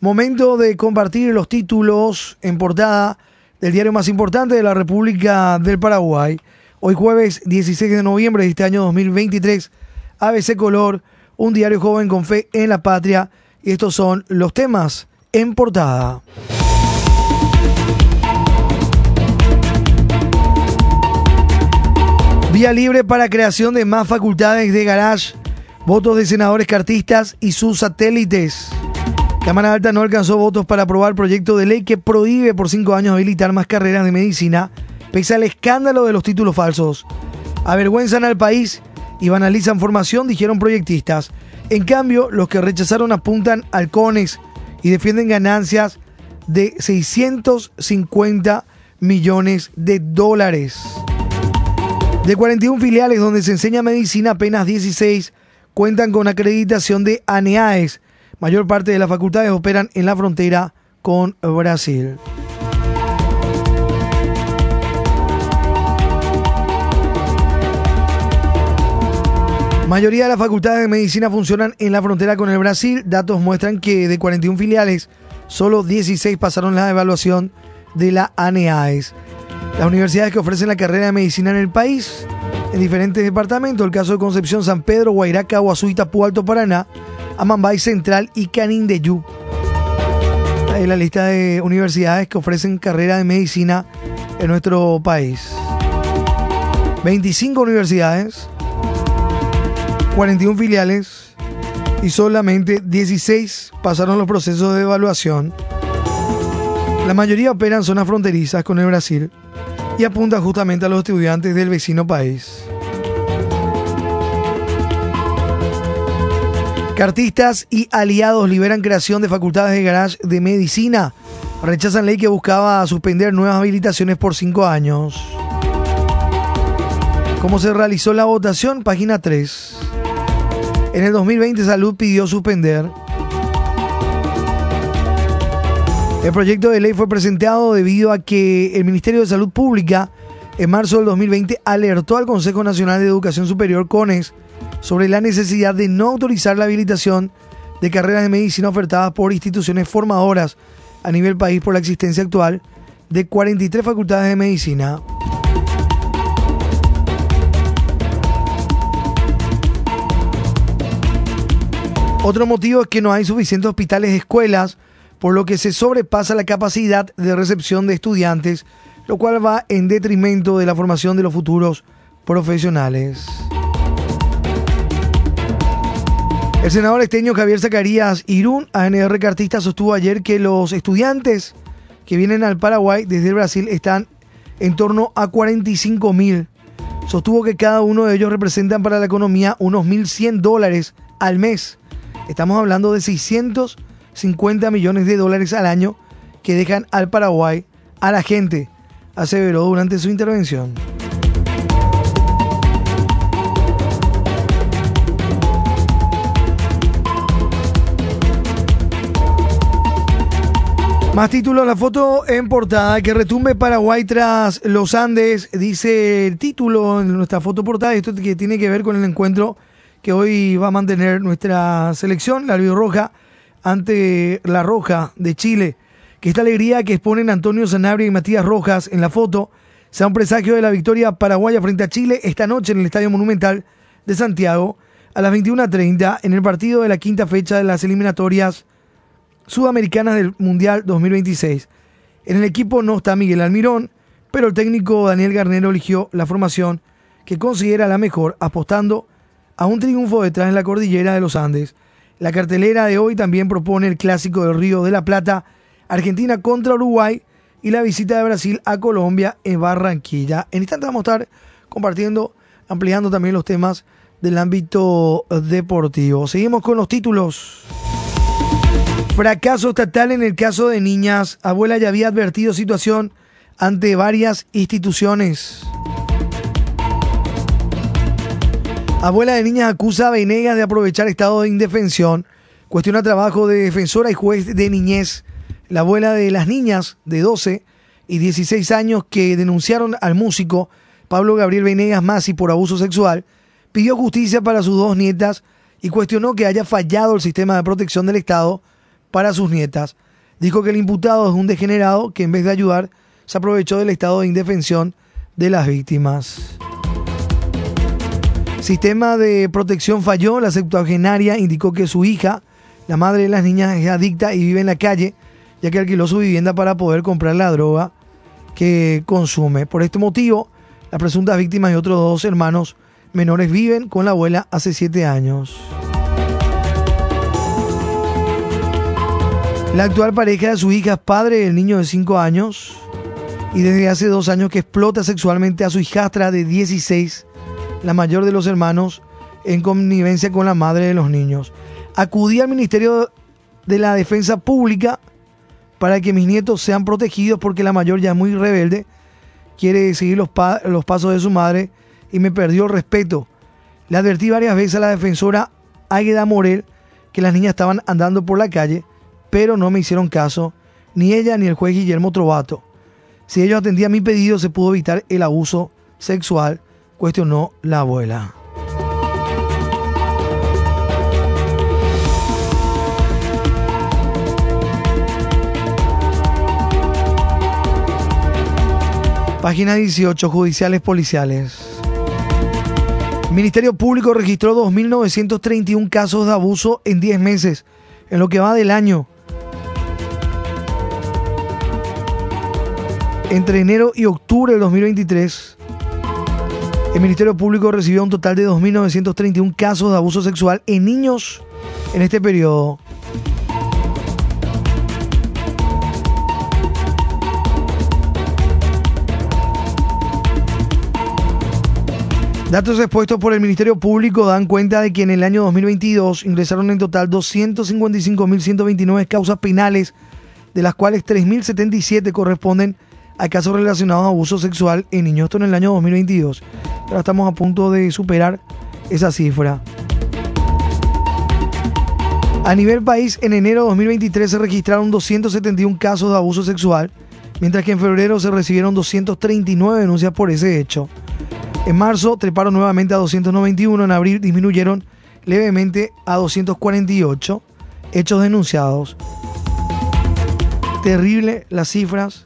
Momento de compartir los títulos en portada del diario más importante de la República del Paraguay. Hoy jueves 16 de noviembre de este año 2023, ABC Color, un diario joven con fe en la patria. Y estos son los temas en portada. Vía libre para creación de más facultades de garage, votos de senadores cartistas y sus satélites. Cámara Alta no alcanzó votos para aprobar proyecto de ley que prohíbe por cinco años habilitar más carreras de medicina, pese al escándalo de los títulos falsos. Avergüenzan al país y banalizan formación, dijeron proyectistas. En cambio, los que rechazaron apuntan halcones y defienden ganancias de 650 millones de dólares. De 41 filiales donde se enseña medicina, apenas 16 cuentan con acreditación de ANEAES Mayor parte de las facultades operan en la frontera con Brasil. Mayoría de las facultades de medicina funcionan en la frontera con el Brasil. Datos muestran que de 41 filiales, solo 16 pasaron la evaluación de la ANEAES. Las universidades que ofrecen la carrera de medicina en el país, en diferentes departamentos, el caso de Concepción, San Pedro, Guairaca, Guazú, Itapú, Alto Paraná, Amambay Central y Canindeyú. Ahí la lista de universidades que ofrecen carrera de medicina en nuestro país. 25 universidades, 41 filiales y solamente 16 pasaron los procesos de evaluación. La mayoría operan zonas fronterizas con el Brasil y apuntan justamente a los estudiantes del vecino país. Cartistas y aliados liberan creación de facultades de garage de medicina. Rechazan ley que buscaba suspender nuevas habilitaciones por cinco años. ¿Cómo se realizó la votación? Página 3. En el 2020 Salud pidió suspender. El proyecto de ley fue presentado debido a que el Ministerio de Salud Pública en marzo del 2020 alertó al Consejo Nacional de Educación Superior CONES sobre la necesidad de no autorizar la habilitación de carreras de medicina ofertadas por instituciones formadoras a nivel país por la existencia actual de 43 facultades de medicina. Otro motivo es que no hay suficientes hospitales y escuelas, por lo que se sobrepasa la capacidad de recepción de estudiantes, lo cual va en detrimento de la formación de los futuros profesionales. El senador esteño Javier Zacarías Irún, ANR Cartista, sostuvo ayer que los estudiantes que vienen al Paraguay desde el Brasil están en torno a 45 mil. Sostuvo que cada uno de ellos representan para la economía unos 1.100 dólares al mes. Estamos hablando de 650 millones de dólares al año que dejan al Paraguay a la gente, aseveró durante su intervención. Más títulos, la foto en portada, que retumbe Paraguay tras los Andes, dice el título en nuestra foto portada, esto que tiene que ver con el encuentro que hoy va a mantener nuestra selección, la Roja, ante la Roja de Chile. Que esta alegría que exponen Antonio Sanabria y Matías Rojas en la foto sea un presagio de la victoria paraguaya frente a Chile esta noche en el Estadio Monumental de Santiago a las 21.30 en el partido de la quinta fecha de las eliminatorias sudamericanas del Mundial 2026. En el equipo no está Miguel Almirón, pero el técnico Daniel Garnero eligió la formación que considera la mejor, apostando a un triunfo detrás de la cordillera de los Andes. La cartelera de hoy también propone el clásico del Río de la Plata, Argentina contra Uruguay y la visita de Brasil a Colombia en Barranquilla. En instante vamos a estar compartiendo, ampliando también los temas del ámbito deportivo. Seguimos con los títulos. Fracaso estatal en el caso de niñas. Abuela ya había advertido situación ante varias instituciones. Abuela de niñas acusa a Venegas de aprovechar estado de indefensión. Cuestiona trabajo de defensora y juez de niñez. La abuela de las niñas de 12 y 16 años que denunciaron al músico Pablo Gabriel Venegas Masi por abuso sexual pidió justicia para sus dos nietas y cuestionó que haya fallado el sistema de protección del Estado para sus nietas. Dijo que el imputado es un degenerado que en vez de ayudar se aprovechó del estado de indefensión de las víctimas. Sistema de protección falló. La septuagenaria indicó que su hija, la madre de las niñas, es adicta y vive en la calle, ya que alquiló su vivienda para poder comprar la droga que consume. Por este motivo, las presuntas víctimas y otros dos hermanos menores viven con la abuela hace siete años. La actual pareja de su hija es padre del niño de cinco años y desde hace dos años que explota sexualmente a su hijastra de 16, la mayor de los hermanos, en connivencia con la madre de los niños. Acudí al Ministerio de la Defensa Pública para que mis nietos sean protegidos porque la mayor ya es muy rebelde, quiere seguir los, los pasos de su madre y me perdió el respeto. Le advertí varias veces a la defensora Águeda Morel que las niñas estaban andando por la calle, pero no me hicieron caso, ni ella ni el juez Guillermo Trovato. Si ellos atendían mi pedido se pudo evitar el abuso sexual, cuestionó la abuela. Página 18, Judiciales Policiales. Ministerio Público registró 2.931 casos de abuso en 10 meses, en lo que va del año. Entre enero y octubre de 2023, el Ministerio Público recibió un total de 2.931 casos de abuso sexual en niños en este periodo. Datos expuestos por el Ministerio Público dan cuenta de que en el año 2022 ingresaron en total 255.129 causas penales, de las cuales 3.077 corresponden a casos relacionados a abuso sexual en niños. Esto en el año 2022. Ahora estamos a punto de superar esa cifra. A nivel país, en enero de 2023 se registraron 271 casos de abuso sexual, mientras que en febrero se recibieron 239 denuncias por ese hecho. En marzo treparon nuevamente a 291, en abril disminuyeron levemente a 248 hechos denunciados. Terrible las cifras,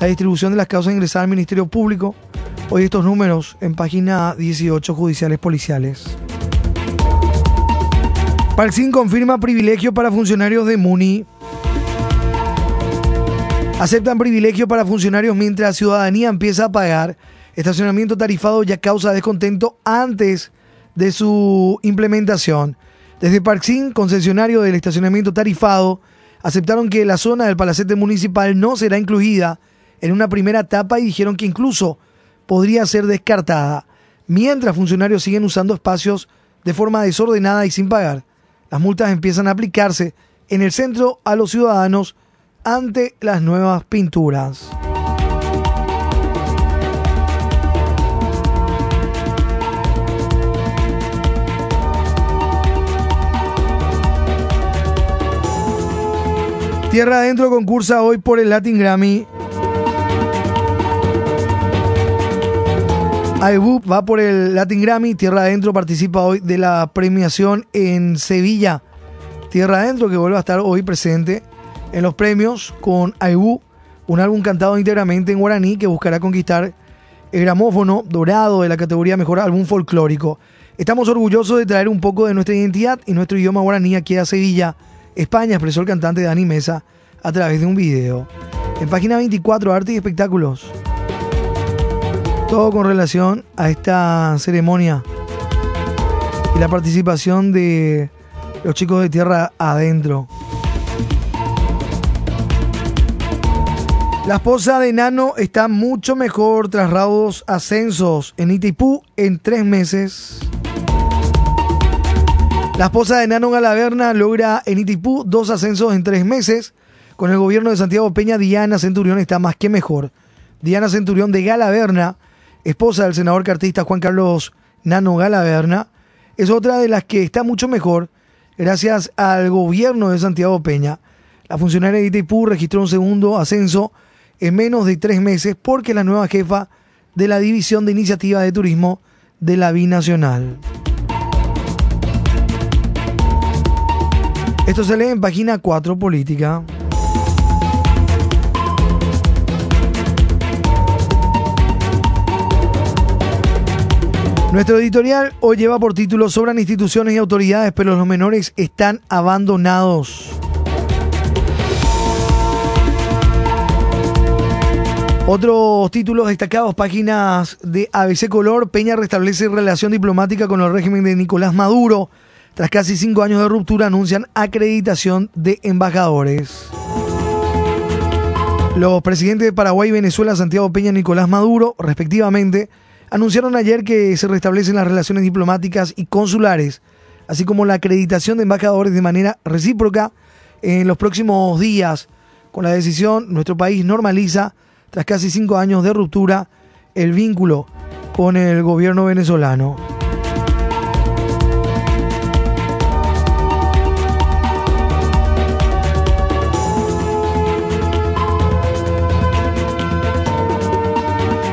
la distribución de las causas ingresadas al Ministerio Público. Hoy estos números en página 18 judiciales policiales. Palcín confirma privilegio para funcionarios de Muni. Aceptan privilegio para funcionarios mientras ciudadanía empieza a pagar estacionamiento tarifado ya causa descontento antes de su implementación. Desde Parksin, concesionario del estacionamiento tarifado, aceptaron que la zona del palacete municipal no será incluida en una primera etapa y dijeron que incluso podría ser descartada, mientras funcionarios siguen usando espacios de forma desordenada y sin pagar. Las multas empiezan a aplicarse en el centro a los ciudadanos ante las nuevas pinturas. Tierra Adentro concursa hoy por el Latin Grammy. iBook va por el Latin Grammy. Tierra Adentro participa hoy de la premiación en Sevilla. Tierra Adentro que vuelve a estar hoy presente en los premios con iBook, un álbum cantado íntegramente en guaraní que buscará conquistar el gramófono dorado de la categoría Mejor Álbum Folclórico. Estamos orgullosos de traer un poco de nuestra identidad y nuestro idioma guaraní aquí a Sevilla España, expresó el cantante Dani Mesa a través de un video. En página 24, Arte y Espectáculos. Todo con relación a esta ceremonia y la participación de los chicos de Tierra Adentro. La esposa de Nano está mucho mejor tras raudos ascensos en Itipú en tres meses. La esposa de Nano Galaverna logra en Itipú dos ascensos en tres meses. Con el gobierno de Santiago Peña, Diana Centurión está más que mejor. Diana Centurión de Galaverna, esposa del senador cartista Juan Carlos Nano Galaverna, es otra de las que está mucho mejor gracias al gobierno de Santiago Peña. La funcionaria de Itipú registró un segundo ascenso en menos de tres meses porque la nueva jefa de la División de Iniciativa de Turismo de la Binacional. Esto se lee en página 4 Política. Nuestro editorial hoy lleva por título Sobran instituciones y autoridades, pero los menores están abandonados. Otros títulos destacados, páginas de ABC Color, Peña restablece relación diplomática con el régimen de Nicolás Maduro. Tras casi cinco años de ruptura, anuncian acreditación de embajadores. Los presidentes de Paraguay y Venezuela, Santiago Peña y Nicolás Maduro, respectivamente, anunciaron ayer que se restablecen las relaciones diplomáticas y consulares, así como la acreditación de embajadores de manera recíproca en los próximos días. Con la decisión, nuestro país normaliza, tras casi cinco años de ruptura, el vínculo con el gobierno venezolano.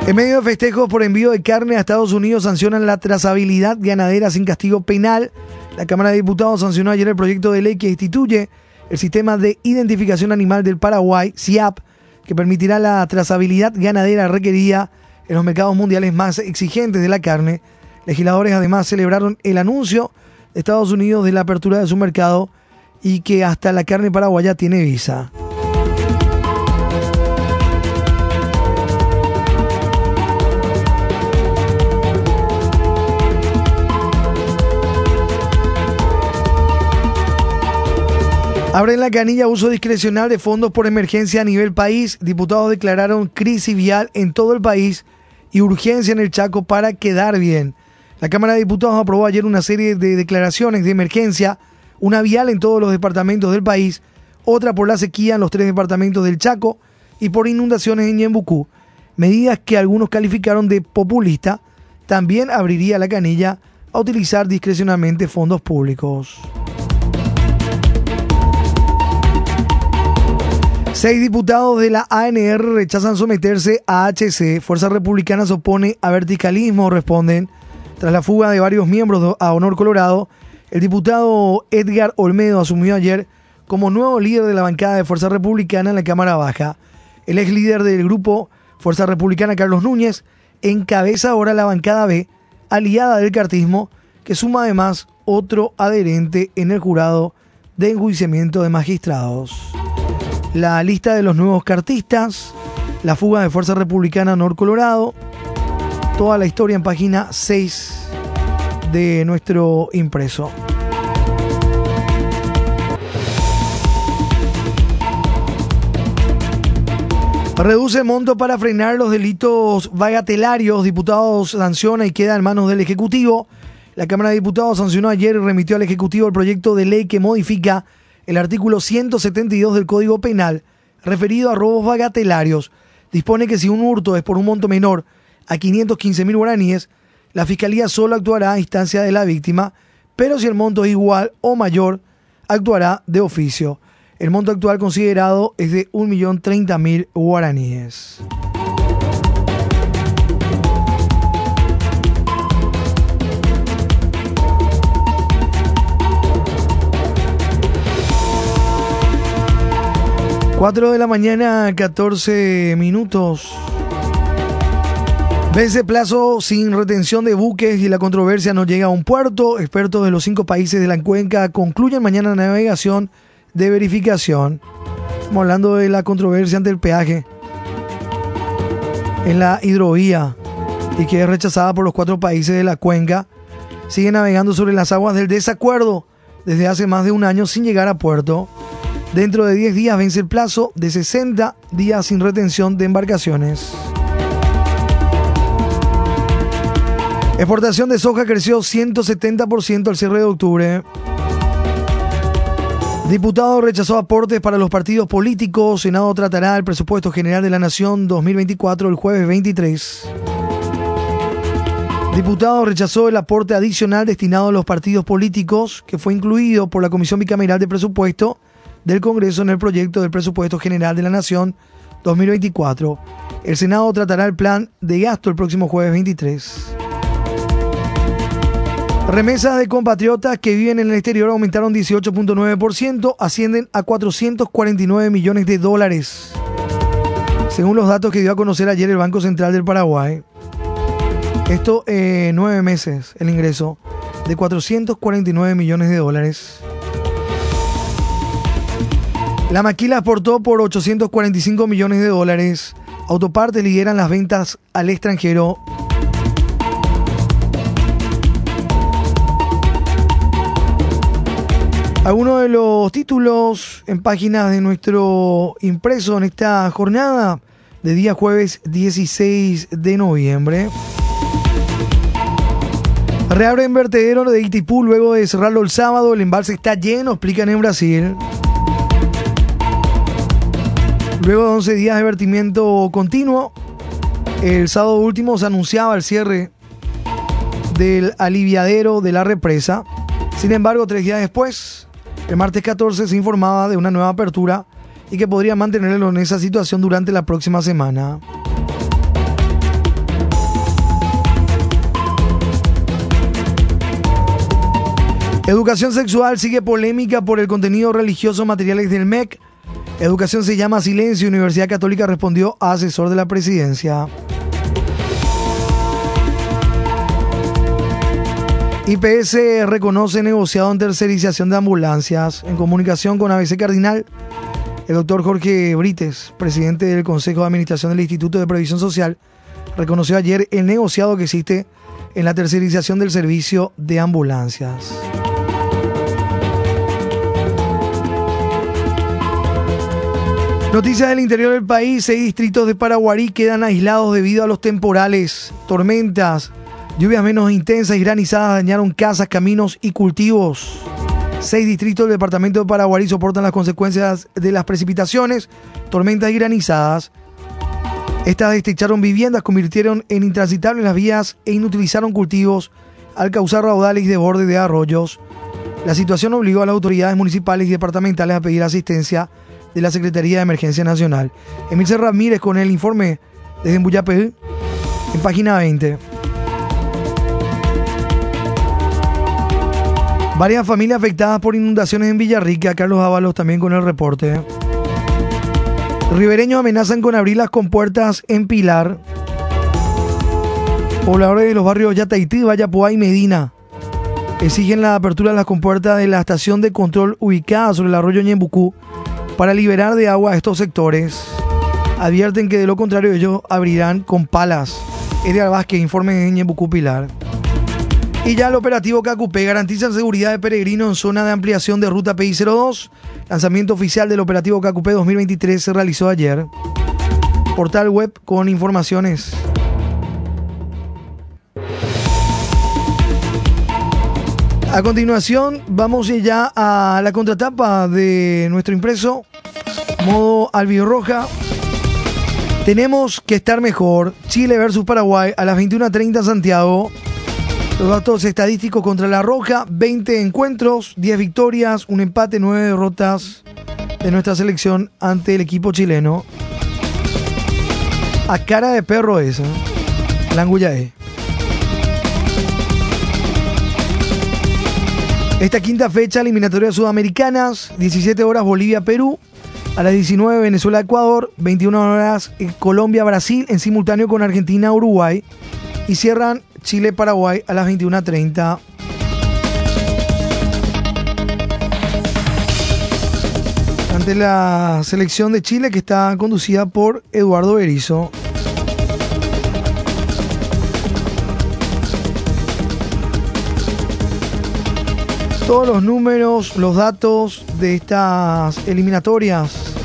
En medio de festejos por envío de carne a Estados Unidos sancionan la trazabilidad ganadera sin castigo penal. La Cámara de Diputados sancionó ayer el proyecto de ley que instituye el sistema de identificación animal del Paraguay, SIAP, que permitirá la trazabilidad ganadera requerida en los mercados mundiales más exigentes de la carne. Legisladores además celebraron el anuncio de Estados Unidos de la apertura de su mercado y que hasta la carne paraguaya tiene visa. Abren la canilla uso discrecional de fondos por emergencia a nivel país. Diputados declararon crisis vial en todo el país y urgencia en el Chaco para quedar bien. La Cámara de Diputados aprobó ayer una serie de declaraciones de emergencia, una vial en todos los departamentos del país, otra por la sequía en los tres departamentos del Chaco y por inundaciones en Yembucú. Medidas que algunos calificaron de populista, también abriría la canilla a utilizar discrecionalmente fondos públicos. Seis diputados de la ANR rechazan someterse a HC. Fuerza Republicana se opone a verticalismo, responden. Tras la fuga de varios miembros a Honor Colorado, el diputado Edgar Olmedo asumió ayer como nuevo líder de la bancada de Fuerza Republicana en la Cámara Baja. El ex líder del grupo Fuerza Republicana, Carlos Núñez, encabeza ahora la bancada B, aliada del cartismo, que suma además otro adherente en el jurado de enjuiciamiento de magistrados la lista de los nuevos cartistas, la fuga de Fuerza Republicana Nor Colorado, toda la historia en página 6 de nuestro impreso. Reduce monto para frenar los delitos bagatelarios. Diputados sanciona y queda en manos del Ejecutivo. La Cámara de Diputados sancionó ayer y remitió al Ejecutivo el proyecto de ley que modifica el artículo 172 del Código Penal, referido a robos bagatelarios, dispone que si un hurto es por un monto menor a 515 mil guaraníes, la Fiscalía solo actuará a instancia de la víctima, pero si el monto es igual o mayor, actuará de oficio. El monto actual considerado es de 1.030.000 guaraníes. 4 de la mañana, 14 minutos. Vence plazo sin retención de buques y la controversia no llega a un puerto. Expertos de los cinco países de la cuenca concluyen mañana navegación de verificación. Estamos hablando de la controversia ante el peaje en la hidrovía y que es rechazada por los cuatro países de la cuenca. Sigue navegando sobre las aguas del desacuerdo desde hace más de un año sin llegar a puerto. Dentro de 10 días vence el plazo de 60 días sin retención de embarcaciones. Exportación de soja creció 170% al cierre de octubre. Diputado rechazó aportes para los partidos políticos. Senado tratará el presupuesto general de la Nación 2024 el jueves 23. Diputado rechazó el aporte adicional destinado a los partidos políticos que fue incluido por la Comisión Bicameral de Presupuesto del Congreso en el proyecto del presupuesto general de la Nación 2024. El Senado tratará el plan de gasto el próximo jueves 23. Remesas de compatriotas que viven en el exterior aumentaron 18.9%, ascienden a 449 millones de dólares. Según los datos que dio a conocer ayer el Banco Central del Paraguay, esto en nueve meses, el ingreso de 449 millones de dólares. La maquila aportó por 845 millones de dólares. Autoparte lideran las ventas al extranjero Algunos de los títulos en páginas de nuestro impreso en esta jornada de día jueves 16 de noviembre. Reabren vertedero de Itipú luego de cerrarlo el sábado. El embalse está lleno, explican en Brasil. Luego de 11 días de vertimiento continuo, el sábado último se anunciaba el cierre del aliviadero de la represa. Sin embargo, tres días después, el martes 14 se informaba de una nueva apertura y que podría mantenerlo en esa situación durante la próxima semana. Educación sexual sigue polémica por el contenido religioso materiales del MEC. Educación se llama silencio. Universidad Católica respondió a asesor de la presidencia. IPS reconoce negociado en tercerización de ambulancias. En comunicación con ABC Cardinal, el doctor Jorge Brites, presidente del Consejo de Administración del Instituto de Previsión Social, reconoció ayer el negociado que existe en la tercerización del servicio de ambulancias. Noticias del interior del país, seis distritos de Paraguarí quedan aislados debido a los temporales, tormentas, Lluvias menos intensas y granizadas dañaron casas, caminos y cultivos. Seis distritos del departamento de Paraguarí soportan las consecuencias de las precipitaciones, tormentas y granizadas. Estas destecharon viviendas, convirtieron en intransitables las vías e inutilizaron cultivos al causar raudales de borde de arroyos. La situación obligó a las autoridades municipales y departamentales a pedir asistencia de la Secretaría de Emergencia Nacional. Emil Ramírez con el informe desde Embuyapel en página 20. Varias familias afectadas por inundaciones en Villarrica. Carlos Ábalos también con el reporte. Ribereños amenazan con abrir las compuertas en Pilar. Pobladores de los barrios Yataití, Vallapoá y Medina exigen la apertura de las compuertas de la estación de control ubicada sobre el arroyo Ñembucú para liberar de agua a estos sectores. Advierten que de lo contrario ellos abrirán con palas. Edgar Vázquez, informe en Ñembucú Pilar. Y ya el operativo CACUP garantiza seguridad de peregrinos en zona de ampliación de ruta PI02. Lanzamiento oficial del operativo CACUP 2023 se realizó ayer. Portal web con informaciones. A continuación, vamos ya a la contratapa de nuestro impreso, modo albirroja. Tenemos que estar mejor. Chile versus Paraguay a las 21.30 Santiago. Los datos estadísticos contra la Roja, 20 encuentros, 10 victorias, un empate, 9 derrotas de nuestra selección ante el equipo chileno. A cara de perro esa, la E. Esta quinta fecha, eliminatoria sudamericanas, 17 horas Bolivia-Perú, a las 19 Venezuela-Ecuador, 21 horas Colombia-Brasil en simultáneo con Argentina-Uruguay y cierran Chile-Paraguay a las 21.30. Ante la selección de Chile que está conducida por Eduardo Berizzo. Todos los números, los datos de estas eliminatorias.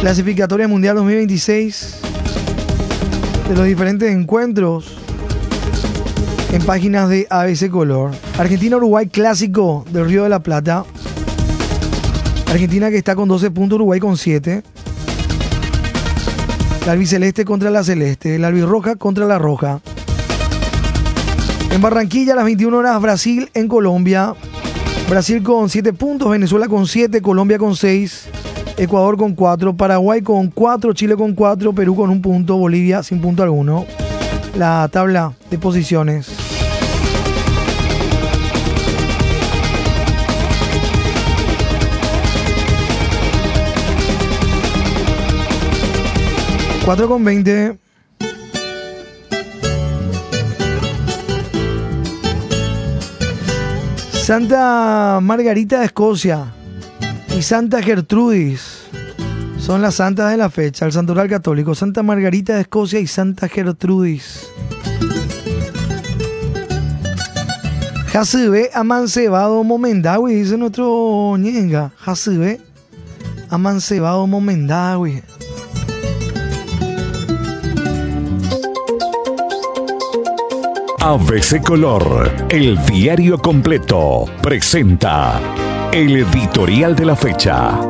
Clasificatoria Mundial 2026 de los diferentes encuentros en páginas de ABC Color. Argentina-Uruguay clásico del Río de la Plata. Argentina que está con 12 puntos, Uruguay con 7. La albiceleste contra la celeste, la albirroja contra la roja. En Barranquilla, a las 21 horas, Brasil en Colombia. Brasil con 7 puntos, Venezuela con 7, Colombia con 6, Ecuador con 4, Paraguay con 4, Chile con 4, Perú con 1 punto, Bolivia sin punto alguno. La tabla de posiciones. Cuatro con veinte. Santa Margarita de Escocia y Santa Gertrudis son las santas de la fecha, el santoral católico. Santa Margarita de Escocia y Santa Gertrudis. Jasibe amancebado momendawi, dice nuestro ñenga. Jasibe amancebado momendawi. ABC Color, el diario completo, presenta el editorial de la fecha.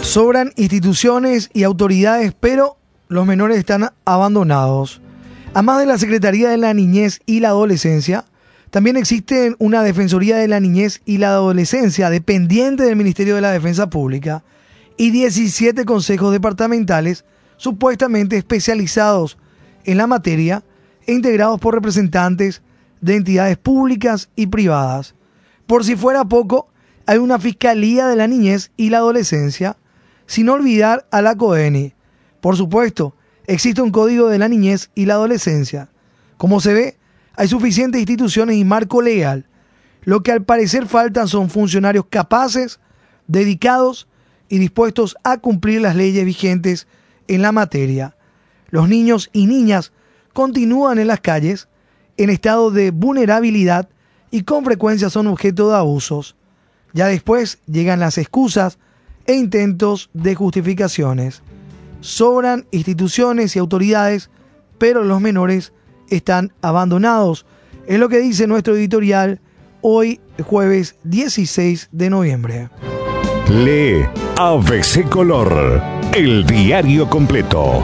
Sobran instituciones y autoridades, pero los menores están abandonados. Además de la Secretaría de la Niñez y la Adolescencia, también existe una Defensoría de la Niñez y la Adolescencia dependiente del Ministerio de la Defensa Pública y 17 consejos departamentales supuestamente especializados en la materia e integrados por representantes de entidades públicas y privadas. Por si fuera poco, hay una Fiscalía de la Niñez y la Adolescencia, sin olvidar a la CODENI. Por supuesto, existe un Código de la Niñez y la Adolescencia. Como se ve, hay suficientes instituciones y marco legal. Lo que al parecer faltan son funcionarios capaces, dedicados y dispuestos a cumplir las leyes vigentes en la materia. Los niños y niñas continúan en las calles en estado de vulnerabilidad y con frecuencia son objeto de abusos. Ya después llegan las excusas e intentos de justificaciones. Sobran instituciones y autoridades, pero los menores están abandonados. Es lo que dice nuestro editorial hoy, jueves 16 de noviembre. Lee ABC Color, el diario completo.